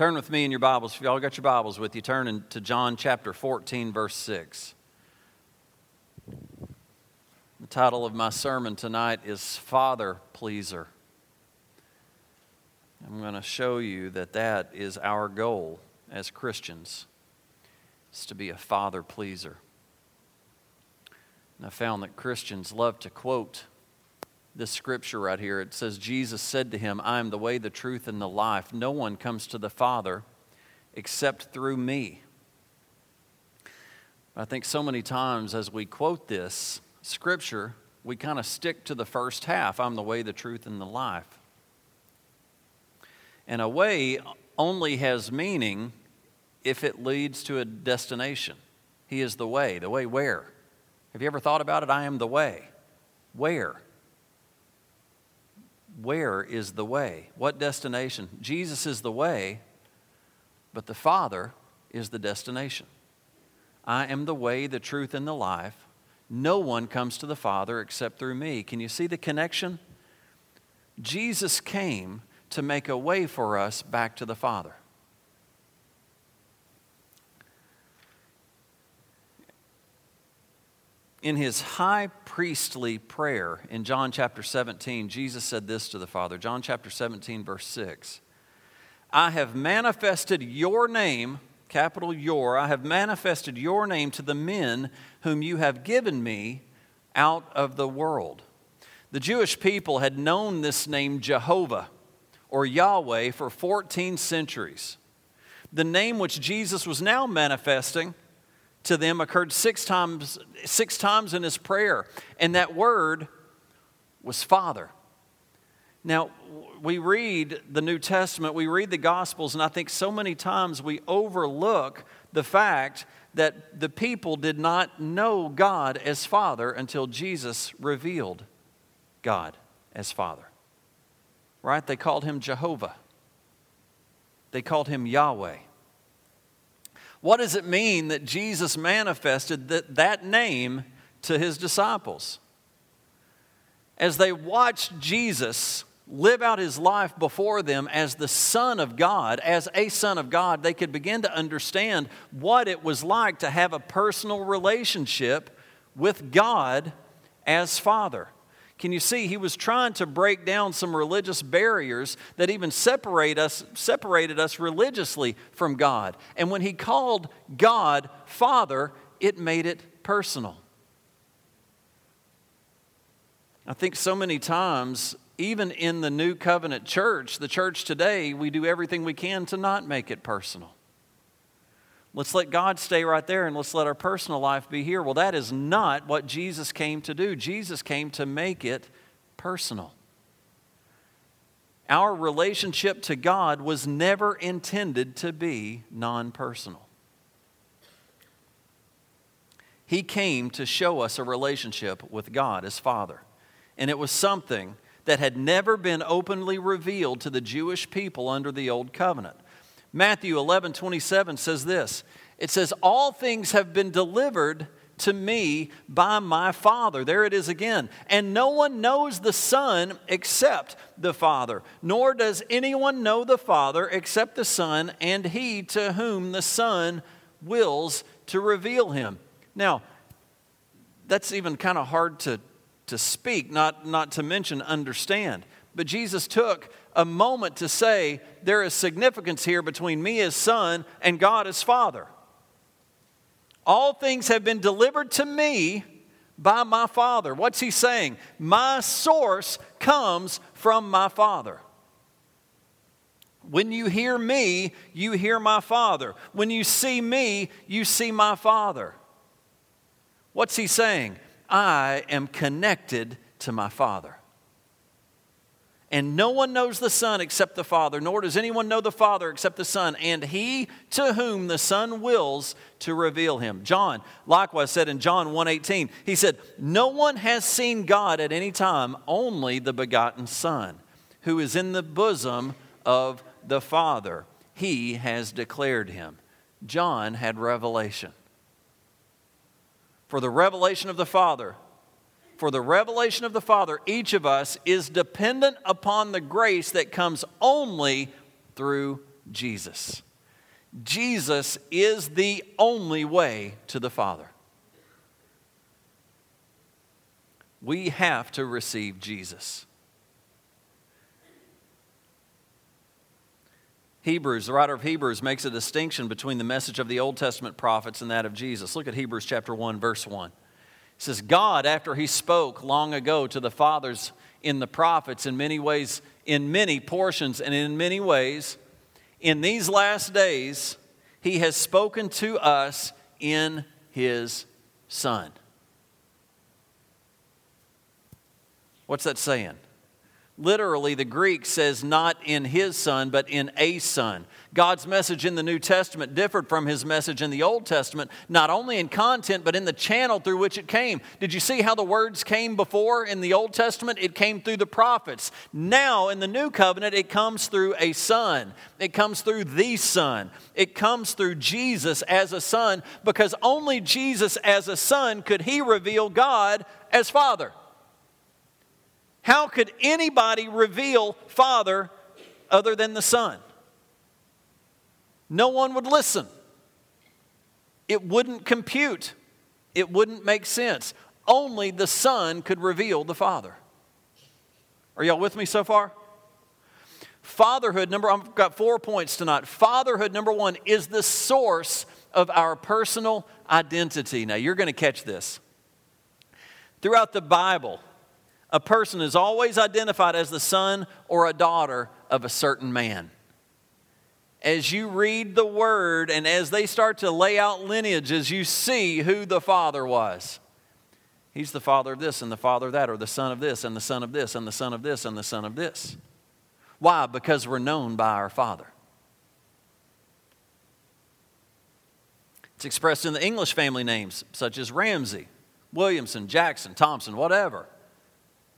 Turn with me in your Bibles. If y'all got your Bibles with you, turn to John chapter 14, verse 6. The title of my sermon tonight is Father Pleaser. I'm going to show you that that is our goal as Christians, is to be a father pleaser. And I found that Christians love to quote this scripture right here. It says, Jesus said to him, I am the way, the truth, and the life. No one comes to the Father except through me. I think so many times as we quote this scripture, we kind of stick to the first half I'm the way, the truth, and the life. And a way only has meaning if it leads to a destination. He is the way. The way where? Have you ever thought about it? I am the way. Where? Where is the way? What destination? Jesus is the way, but the Father is the destination. I am the way, the truth, and the life. No one comes to the Father except through me. Can you see the connection? Jesus came to make a way for us back to the Father. In his high priestly prayer in John chapter 17, Jesus said this to the Father. John chapter 17, verse 6. I have manifested your name, capital your, I have manifested your name to the men whom you have given me out of the world. The Jewish people had known this name Jehovah or Yahweh for 14 centuries. The name which Jesus was now manifesting to them occurred six times, six times in his prayer, and that word was Father. Now, we read the New Testament, we read the Gospels, and I think so many times we overlook the fact that the people did not know God as Father until Jesus revealed God as Father. Right? They called him Jehovah, they called him Yahweh. What does it mean that Jesus manifested that, that name to his disciples? As they watched Jesus live out his life before them as the Son of God, as a Son of God, they could begin to understand what it was like to have a personal relationship with God as Father. Can you see he was trying to break down some religious barriers that even separate us separated us religiously from God. And when he called God Father, it made it personal. I think so many times even in the new covenant church, the church today, we do everything we can to not make it personal. Let's let God stay right there and let's let our personal life be here. Well, that is not what Jesus came to do. Jesus came to make it personal. Our relationship to God was never intended to be non personal. He came to show us a relationship with God as Father. And it was something that had never been openly revealed to the Jewish people under the Old Covenant. Matthew 11 27 says this it says, All things have been delivered to me by my Father. There it is again. And no one knows the Son except the Father, nor does anyone know the Father except the Son, and he to whom the Son wills to reveal him. Now, that's even kind of hard to, to speak, not, not to mention understand. But Jesus took a moment to say there is significance here between me as son and God as father. All things have been delivered to me by my Father. What's he saying? My source comes from my Father. When you hear me, you hear my Father. When you see me, you see my Father. What's he saying? I am connected to my Father. And no one knows the Son except the Father, nor does anyone know the Father except the Son, and he to whom the Son wills to reveal him. John likewise said in John 1:18, he said, "No one has seen God at any time, only the begotten Son, who is in the bosom of the Father. He has declared him." John had revelation. For the revelation of the Father for the revelation of the Father, each of us is dependent upon the grace that comes only through Jesus. Jesus is the only way to the Father. We have to receive Jesus. Hebrews, the writer of Hebrews makes a distinction between the message of the Old Testament prophets and that of Jesus. Look at Hebrews chapter 1 verse 1. It says God after he spoke long ago to the fathers in the prophets in many ways in many portions and in many ways in these last days he has spoken to us in his son. What's that saying? Literally, the Greek says not in his son, but in a son. God's message in the New Testament differed from his message in the Old Testament, not only in content, but in the channel through which it came. Did you see how the words came before in the Old Testament? It came through the prophets. Now, in the New Covenant, it comes through a son. It comes through the Son. It comes through Jesus as a son, because only Jesus as a son could he reveal God as Father. How could anybody reveal Father other than the Son? No one would listen. It wouldn't compute. It wouldn't make sense. Only the Son could reveal the Father. Are y'all with me so far? Fatherhood, number, I've got four points tonight. Fatherhood, number one, is the source of our personal identity. Now, you're going to catch this. Throughout the Bible, a person is always identified as the son or a daughter of a certain man. As you read the word and as they start to lay out lineages, you see who the father was. He's the father of this and the father of that, or the son of this and the son of this and the son of this and the son of this. Why? Because we're known by our father. It's expressed in the English family names, such as Ramsey, Williamson, Jackson, Thompson, whatever.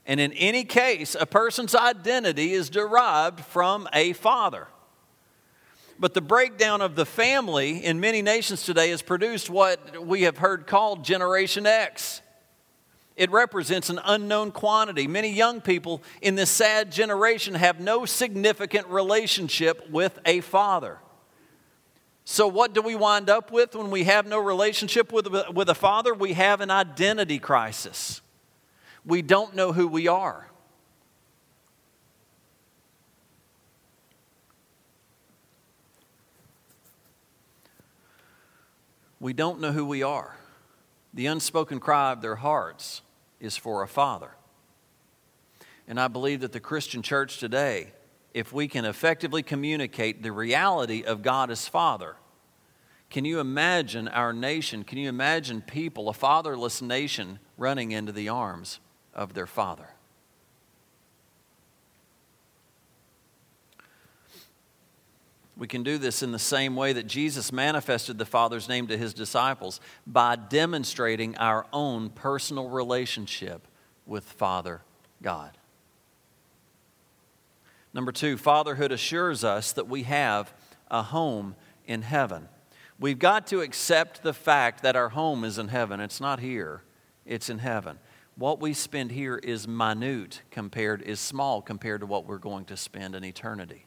And in any case, a person's identity is derived from a father. But the breakdown of the family in many nations today has produced what we have heard called Generation X. It represents an unknown quantity. Many young people in this sad generation have no significant relationship with a father. So, what do we wind up with when we have no relationship with, with a father? We have an identity crisis we don't know who we are. We don't know who we are. The unspoken cry of their hearts is for a father. And I believe that the Christian church today, if we can effectively communicate the reality of God as Father, can you imagine our nation? Can you imagine people, a fatherless nation, running into the arms of their father. We can do this in the same way that Jesus manifested the Father's name to his disciples by demonstrating our own personal relationship with Father God. Number two, fatherhood assures us that we have a home in heaven. We've got to accept the fact that our home is in heaven. It's not here, it's in heaven what we spend here is minute compared, is small compared to what we're going to spend in eternity.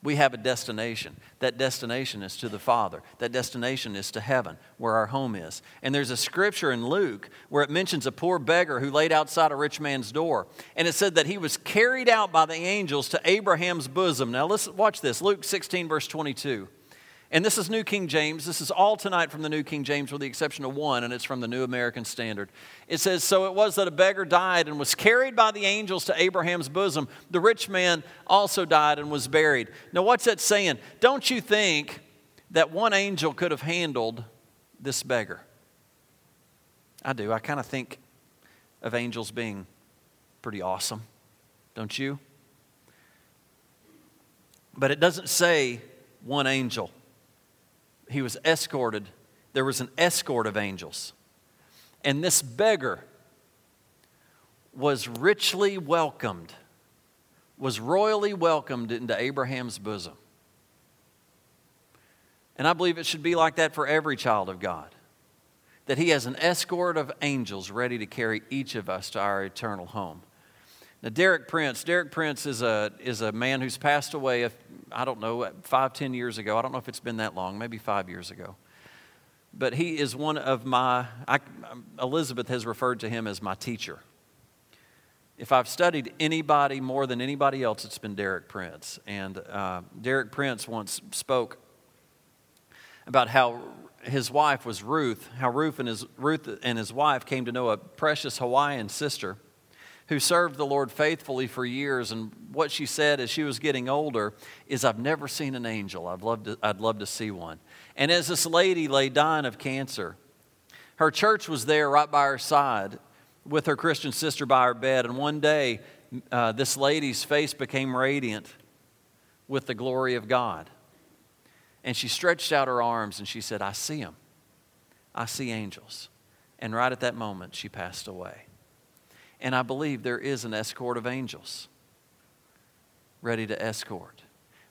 We have a destination. That destination is to the Father. That destination is to heaven, where our home is. And there's a scripture in Luke where it mentions a poor beggar who laid outside a rich man's door. And it said that he was carried out by the angels to Abraham's bosom. Now, let's watch this Luke 16, verse 22. And this is New King James. This is all tonight from the New King James, with the exception of one, and it's from the New American Standard. It says, So it was that a beggar died and was carried by the angels to Abraham's bosom. The rich man also died and was buried. Now, what's that saying? Don't you think that one angel could have handled this beggar? I do. I kind of think of angels being pretty awesome, don't you? But it doesn't say one angel he was escorted. There was an escort of angels. And this beggar was richly welcomed, was royally welcomed into Abraham's bosom. And I believe it should be like that for every child of God. That he has an escort of angels ready to carry each of us to our eternal home. Now, Derek Prince, Derek Prince is a, is a man who's passed away, I don't know, five, ten years ago. I don't know if it's been that long, maybe five years ago. But he is one of my, I, Elizabeth has referred to him as my teacher. If I've studied anybody more than anybody else, it's been Derek Prince. And uh, Derek Prince once spoke about how his wife was Ruth, how Ruth and his, Ruth and his wife came to know a precious Hawaiian sister who served the Lord faithfully for years. And what she said as she was getting older is, I've never seen an angel. I'd love to, I'd love to see one. And as this lady lay dying of cancer, her church was there right by her side with her Christian sister by her bed. And one day, uh, this lady's face became radiant with the glory of God. And she stretched out her arms and she said, I see them. I see angels. And right at that moment, she passed away. And I believe there is an escort of angels ready to escort.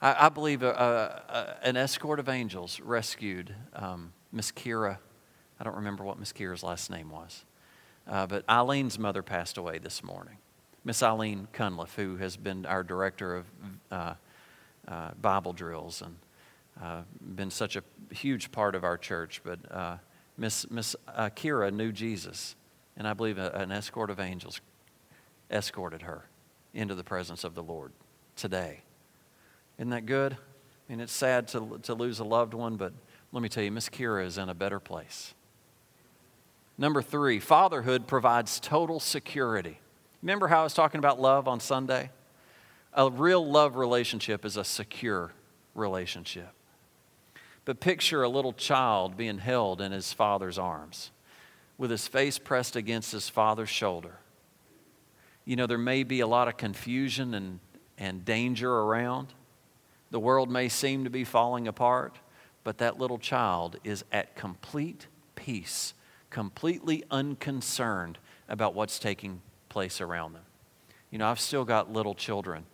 I, I believe a, a, a, an escort of angels rescued um, Miss Kira. I don't remember what Miss Kira's last name was, uh, but Eileen's mother passed away this morning. Miss Eileen Cunliffe, who has been our director of uh, uh, Bible drills and uh, been such a huge part of our church, but uh, Miss, Miss uh, Kira knew Jesus and I believe a, an escort of angels escorted her into the presence of the Lord today. Isn't that good? I mean, it's sad to, to lose a loved one, but let me tell you, Miss Kira is in a better place. Number three, fatherhood provides total security. Remember how I was talking about love on Sunday? A real love relationship is a secure relationship. But picture a little child being held in his father's arms with his face pressed against his father's shoulder. You know, there may be a lot of confusion and, and danger around. The world may seem to be falling apart, but that little child is at complete peace, completely unconcerned about what's taking place around them. You know, I've still got little children,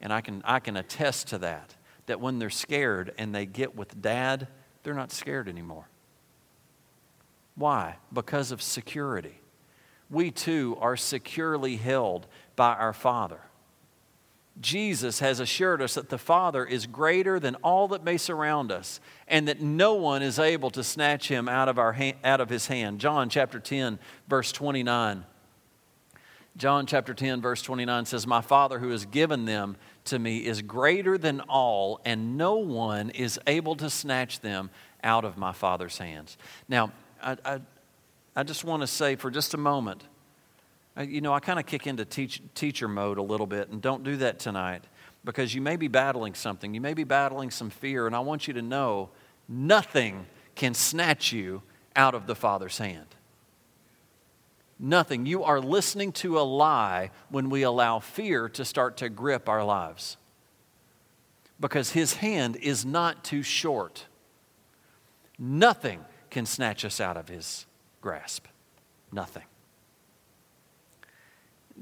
and I can, I can attest to that, that when they're scared and they get with dad, they're not scared anymore. Why? Because of security. We too are securely held by our Father. Jesus has assured us that the Father is greater than all that may surround us and that no one is able to snatch him out of, our hand, out of his hand. John chapter 10, verse 29. John chapter 10, verse 29 says, My Father who has given them to me is greater than all, and no one is able to snatch them out of my Father's hands. Now, I, I, I just want to say for just a moment, I, you know, I kind of kick into teach, teacher mode a little bit, and don't do that tonight because you may be battling something. You may be battling some fear, and I want you to know nothing can snatch you out of the Father's hand. Nothing. You are listening to a lie when we allow fear to start to grip our lives. Because his hand is not too short. Nothing can snatch us out of his grasp. Nothing.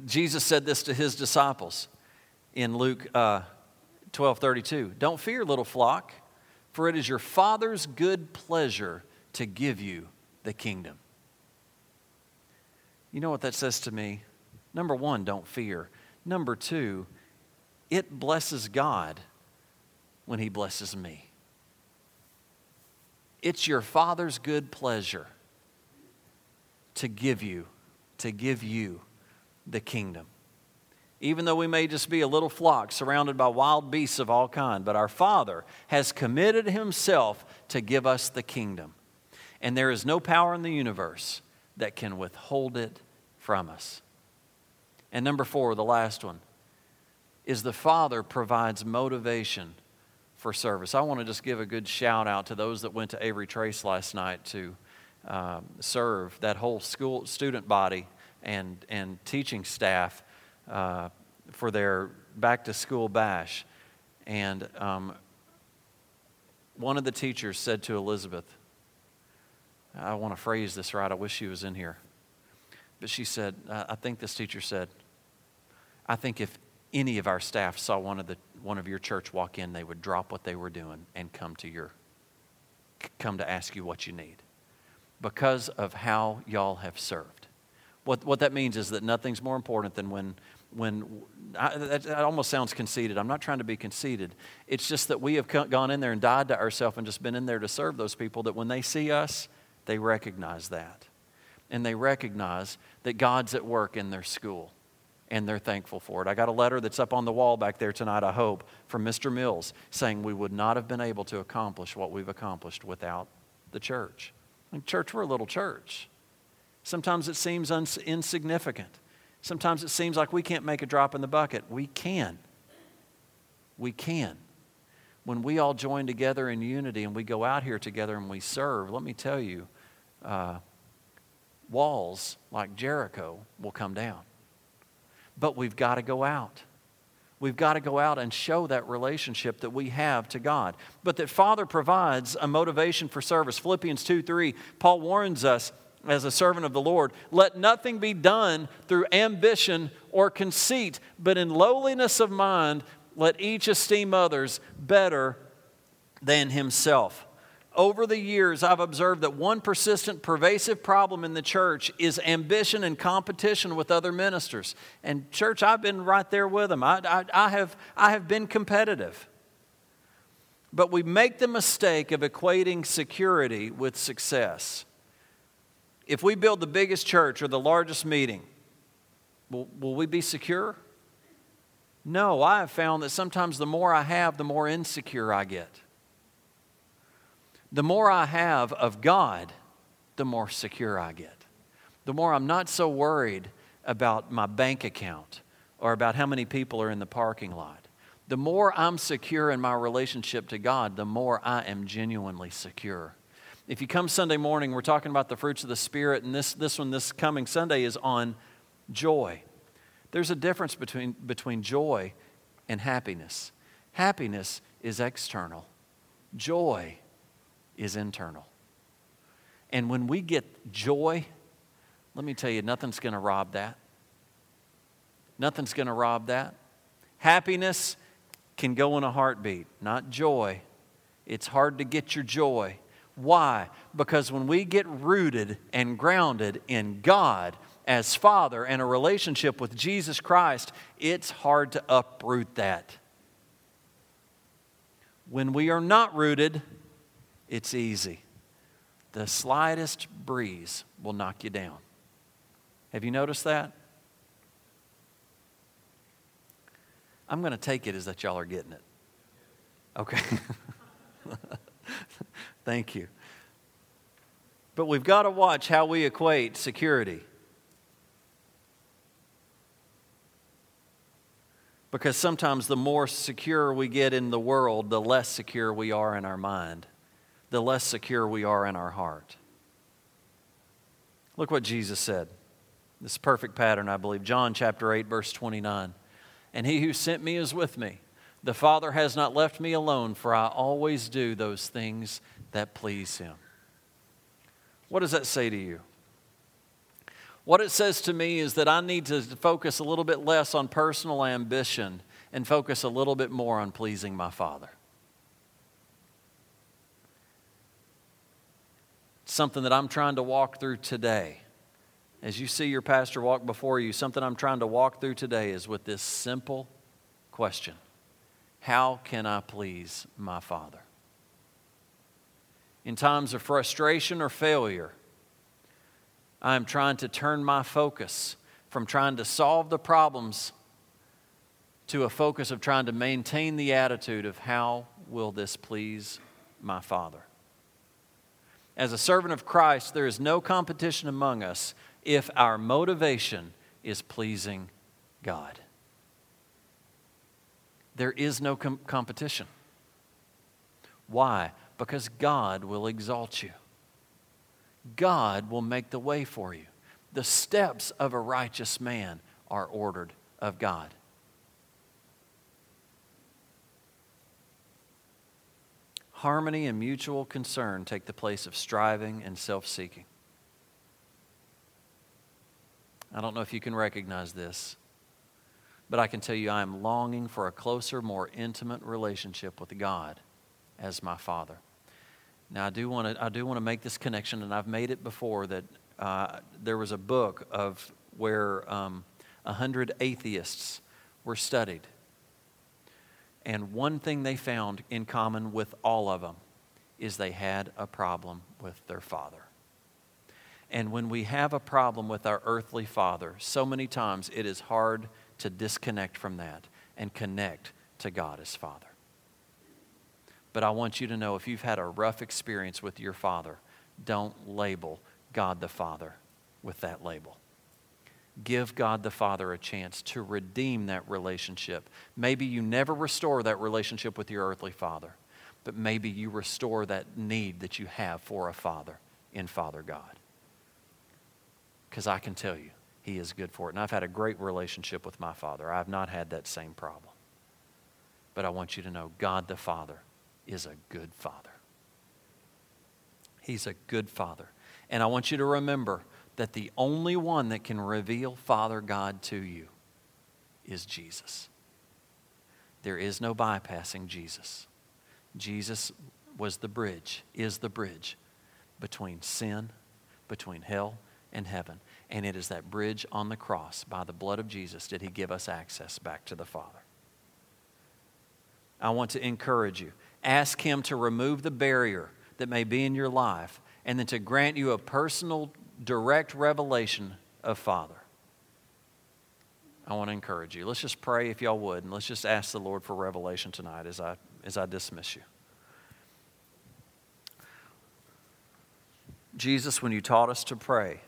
Jesus said this to his disciples in Luke uh, 12 32. Don't fear, little flock, for it is your Father's good pleasure to give you the kingdom. You know what that says to me? Number one, don't fear. Number two, it blesses God when He blesses me. It's your Father's good pleasure to give you, to give you the kingdom. Even though we may just be a little flock surrounded by wild beasts of all kind, but our Father has committed Himself to give us the kingdom. And there is no power in the universe that can withhold it from us. And number four, the last one, is the Father provides motivation for service. I want to just give a good shout out to those that went to Avery Trace last night to um, serve that whole school student body and, and teaching staff uh, for their back to school bash. And um, one of the teachers said to Elizabeth, I want to phrase this right, I wish she was in here. But she said, I think this teacher said, I think if any of our staff saw one of the one of your church walk in, they would drop what they were doing and come to your come to ask you what you need because of how y'all have served. What, what that means is that nothing's more important than when when I, that, that, almost sounds conceited. I'm not trying to be conceited. It's just that we have gone in there and died to ourselves and just been in there to serve those people that when they see us, they recognize that. And they recognize that God's at work in their school and they're thankful for it. I got a letter that's up on the wall back there tonight, I hope, from Mr. Mills saying we would not have been able to accomplish what we've accomplished without the church. And church, we're a little church. Sometimes it seems uns- insignificant. Sometimes it seems like we can't make a drop in the bucket. We can. We can. When we all join together in unity and we go out here together and we serve, let me tell you, uh, walls like Jericho will come down. But we've got to go out. We've got to go out and show that relationship that we have to God. But that Father provides a motivation for service. Philippians 2 3, Paul warns us as a servant of the Lord, let nothing be done through ambition or conceit, but in lowliness of mind, let each esteem others better than himself. Over the years, I've observed that one persistent, pervasive problem in the church is ambition and competition with other ministers. And, church, I've been right there with them. I, I, I have, I have been competitive. But we make the mistake of equating security with success if we build the biggest church or the largest meeting, will, will we be secure? No, I have found that sometimes the more I have, the more insecure I get. The more I have of God, the more secure I get. The more I'm not so worried about my bank account or about how many people are in the parking lot. The more I'm secure in my relationship to God, the more I am genuinely secure. If you come Sunday morning, we're talking about the fruits of the Spirit, and this, this one, this coming Sunday, is on joy. There's a difference between, between joy and happiness. Happiness is external, joy is internal. And when we get joy, let me tell you, nothing's going to rob that. Nothing's going to rob that. Happiness can go in a heartbeat, not joy. It's hard to get your joy. Why? Because when we get rooted and grounded in God as Father and a relationship with Jesus Christ, it's hard to uproot that. When we are not rooted, it's easy. The slightest breeze will knock you down. Have you noticed that? I'm going to take it as that y'all are getting it. Okay. Thank you. But we've got to watch how we equate security. Because sometimes the more secure we get in the world, the less secure we are in our mind, the less secure we are in our heart. Look what Jesus said. This is perfect pattern, I believe. John chapter 8, verse 29. And he who sent me is with me. The Father has not left me alone, for I always do those things that please Him. What does that say to you? What it says to me is that I need to focus a little bit less on personal ambition and focus a little bit more on pleasing my Father. Something that I'm trying to walk through today. As you see your pastor walk before you, something I'm trying to walk through today is with this simple question How can I please my Father? in times of frustration or failure, I am trying to turn my focus from trying to solve the problems to a focus of trying to maintain the attitude of how will this please my Father. As a servant of Christ, there is no competition among us if our motivation is pleasing God. There is no com- competition. Why? Because God will exalt you. God will make the way for you. The steps of a righteous man are ordered of God. Harmony and mutual concern take the place of striving and self seeking. I don't know if you can recognize this, but I can tell you I am longing for a closer, more intimate relationship with God as my Father. Now, I do want to I do want to make this connection, and I've made it before that uh, there was a book of where um, a hundred atheists were studied. And one thing they found in common with all of them is they had a problem with their father. And when we have a problem with our earthly father, so many times it is hard to disconnect from that and connect to God as Father. But I want you to know if you've had a rough experience with your father, don't label God the Father with that label. Give God the Father a chance to redeem that relationship. Maybe you never restore that relationship with your earthly father, but maybe you restore that need that you have for a father in Father God. Because I can tell you, He is good for it. And I've had a great relationship with my father. I've not had that same problem. But I want you to know God the Father is a good father. He's a good father. And I want you to remember that the only one that can reveal Father God to you is Jesus. There is no bypassing Jesus. Jesus was the bridge, is the bridge between sin, between hell and heaven. And it is that bridge on the cross, by the blood of Jesus, did he give us access back to the Father. I want to encourage you. Ask him to remove the barrier that may be in your life and then to grant you a personal, direct revelation of Father. I want to encourage you. Let's just pray if y'all would, and let's just ask the Lord for revelation tonight as I, as I dismiss you. Jesus, when you taught us to pray,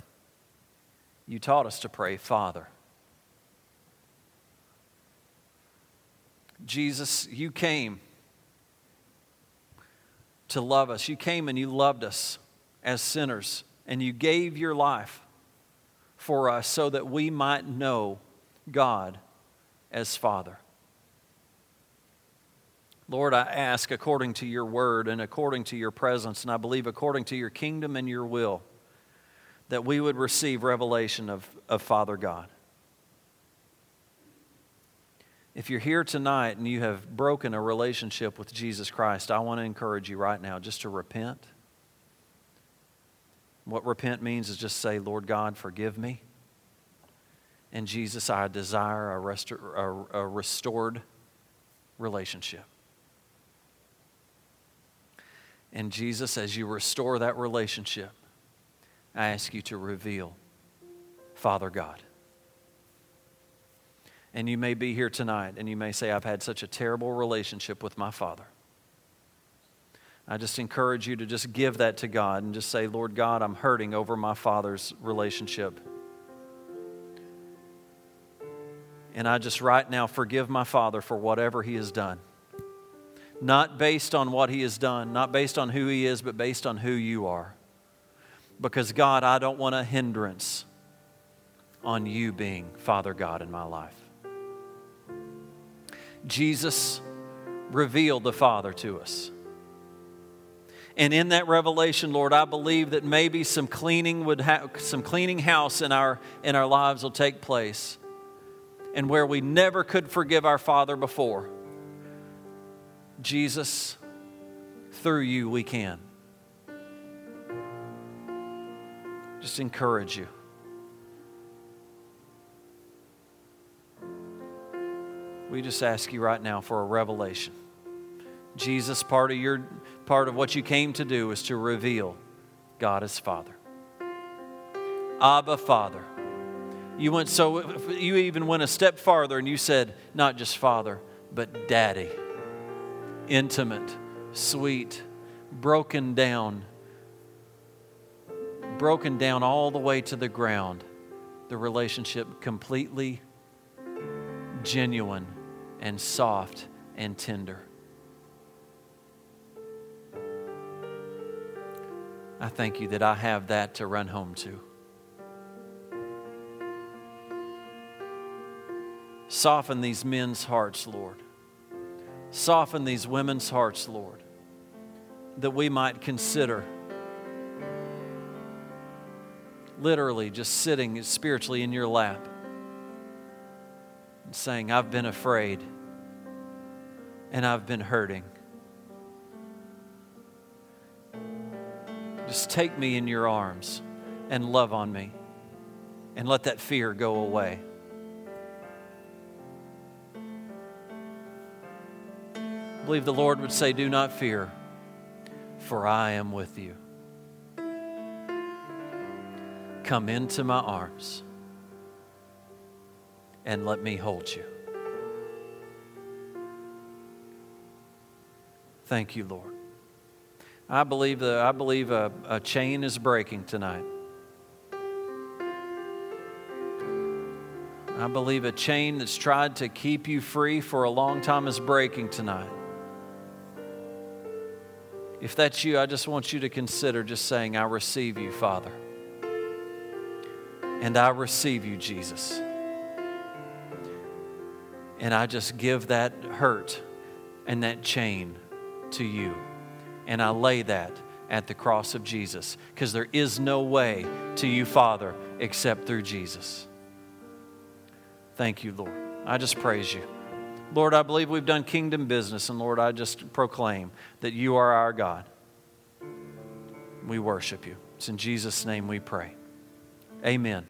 you taught us to pray, Father. Jesus, you came to love us. You came and you loved us as sinners, and you gave your life for us so that we might know God as Father. Lord, I ask according to your word and according to your presence, and I believe according to your kingdom and your will, that we would receive revelation of, of Father God. If you're here tonight and you have broken a relationship with Jesus Christ, I want to encourage you right now just to repent what repent means is just say, Lord God, forgive me. And Jesus, I desire a, a, a restored relationship. And Jesus, as you restore that relationship, I ask you to reveal Father God. And you may be here tonight and you may say, I've had such a terrible relationship with my Father. I just encourage you to just give that to God and just say, Lord God, I'm hurting over my father's relationship. And I just right now forgive my father for whatever he has done. Not based on what he has done, not based on who he is, but based on who you are. Because, God, I don't want a hindrance on you being Father God in my life. Jesus revealed the Father to us. And in that revelation, Lord, I believe that maybe some cleaning would ha- some cleaning house in our in our lives will take place. And where we never could forgive our Father before, Jesus, through you we can. Just encourage you. We just ask you right now for a revelation. Jesus, part of your part of what you came to do is to reveal God as Father. Abba, Father. You went so you even went a step farther and you said not just Father, but Daddy. Intimate, sweet, broken down, broken down all the way to the ground. The relationship completely genuine and soft and tender. I thank you that I have that to run home to. Soften these men's hearts, Lord. Soften these women's hearts, Lord, that we might consider literally just sitting spiritually in your lap and saying, I've been afraid and I've been hurting. just take me in your arms and love on me and let that fear go away. I believe the Lord would say, Do not fear, for I am with you. Come into my arms and let me hold you. Thank you, Lord. I believe, that, I believe a, a chain is breaking tonight. I believe a chain that's tried to keep you free for a long time is breaking tonight. If that's you, I just want you to consider just saying, I receive you, Father. And I receive you, Jesus. And I just give that hurt and that chain to you. And I lay that at the cross of Jesus because there is no way to you, Father, except through Jesus. Thank you, Lord. I just praise you. Lord, I believe we've done kingdom business, and Lord, I just proclaim that you are our God. We worship you. It's in Jesus' name we pray. Amen.